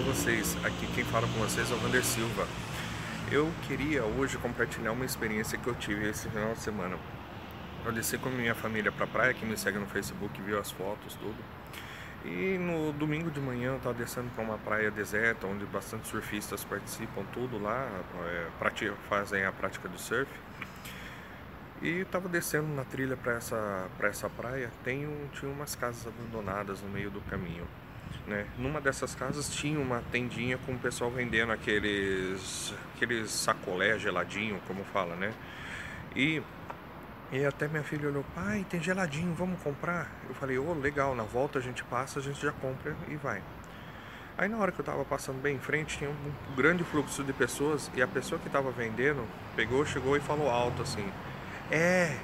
vocês? Aqui quem fala com vocês é o Vander Silva. Eu queria hoje compartilhar uma experiência que eu tive esse final de semana. Eu desci com minha família pra praia, quem me segue no Facebook viu as fotos, tudo. E no domingo de manhã eu estava descendo para uma praia deserta, onde bastante surfistas participam, tudo lá, é, fazem a prática do surf. E estava descendo na trilha para essa, essa praia, tem um, tinha umas casas abandonadas no meio do caminho. Né? Numa dessas casas tinha uma tendinha com o pessoal vendendo aqueles, aqueles sacolé geladinho, como fala, né? E, e até minha filha olhou, pai, tem geladinho, vamos comprar? Eu falei, ô, oh, legal, na volta a gente passa, a gente já compra e vai. Aí na hora que eu estava passando bem em frente, tinha um grande fluxo de pessoas e a pessoa que estava vendendo pegou, chegou e falou alto assim: é,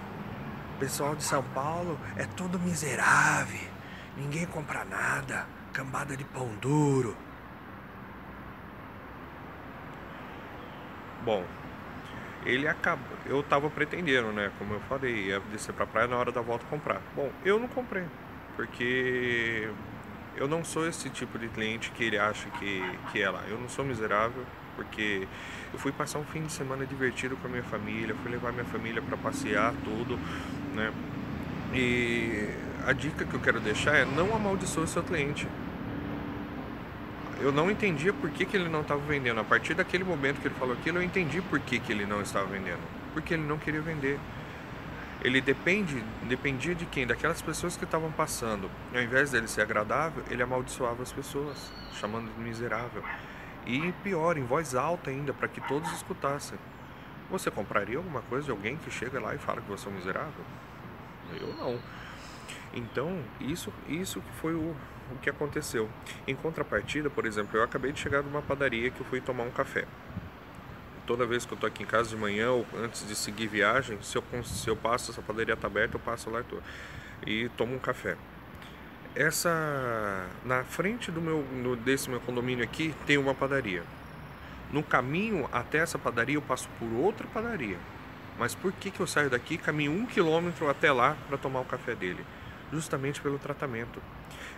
pessoal de São Paulo é tudo miserável, ninguém compra nada, cambada de pão duro. Bom, ele acabou. Eu tava pretendendo, né? Como eu falei, ia descer pra praia na hora da volta comprar. Bom, eu não comprei, porque eu não sou esse tipo de cliente que ele acha que, que é lá. Eu não sou miserável, porque eu fui passar um fim de semana divertido com a minha família, fui levar minha família para passear, tudo, né? E a dica que eu quero deixar é não amaldiçoe seu cliente. Eu não entendia por que, que ele não estava vendendo. A partir daquele momento que ele falou aquilo, eu entendi por que, que ele não estava vendendo. Porque ele não queria vender. Ele depende, dependia de quem? Daquelas pessoas que estavam passando. Ao invés dele ser agradável, ele amaldiçoava as pessoas, chamando de miserável. E pior, em voz alta ainda, para que todos escutassem. Você compraria alguma coisa de alguém que chega lá e fala que você é um miserável? Eu não. Então, isso, isso que foi o, o que aconteceu. Em contrapartida, por exemplo, eu acabei de chegar numa padaria que eu fui tomar um café. Toda vez que eu tô aqui em casa de manhã ou antes de seguir viagem, se eu, se eu passo, essa padaria tá aberta, eu passo lá e, tô, e tomo um café essa na frente do meu no, desse meu condomínio aqui tem uma padaria. No caminho até essa padaria eu passo por outra padaria. Mas por que, que eu saio daqui caminho um quilômetro até lá para tomar o café dele? Justamente pelo tratamento.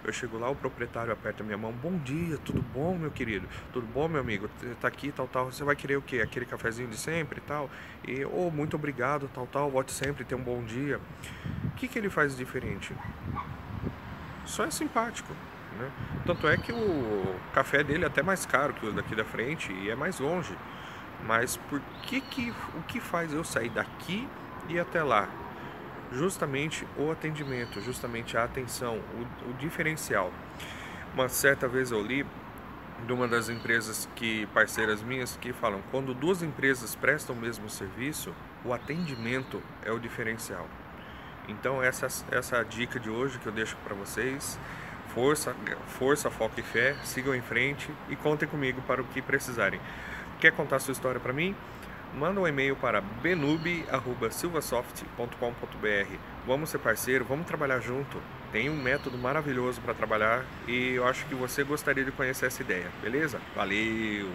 Eu chego lá, o proprietário aperta minha mão. Bom dia, tudo bom, meu querido? Tudo bom, meu amigo? Tá aqui, tal, tal. Você vai querer o quê? Aquele cafezinho de sempre tal? E, oh, muito obrigado, tal, tal. Volte sempre, tenha um bom dia. O que, que ele faz diferente? só é simpático. Né? Tanto é que o café dele é até mais caro que o daqui da frente e é mais longe. Mas por que que o que faz eu sair daqui e até lá? Justamente o atendimento, justamente a atenção, o, o diferencial. Uma certa vez eu li de uma das empresas que parceiras minhas que falam quando duas empresas prestam o mesmo serviço, o atendimento é o diferencial. Então essa essa dica de hoje que eu deixo para vocês. Força, força, foco e fé. Sigam em frente e contem comigo para o que precisarem. Quer contar sua história para mim? Manda um e-mail para benube@silvasoft.com.br. Vamos ser parceiro, vamos trabalhar junto. Tem um método maravilhoso para trabalhar e eu acho que você gostaria de conhecer essa ideia, beleza? Valeu.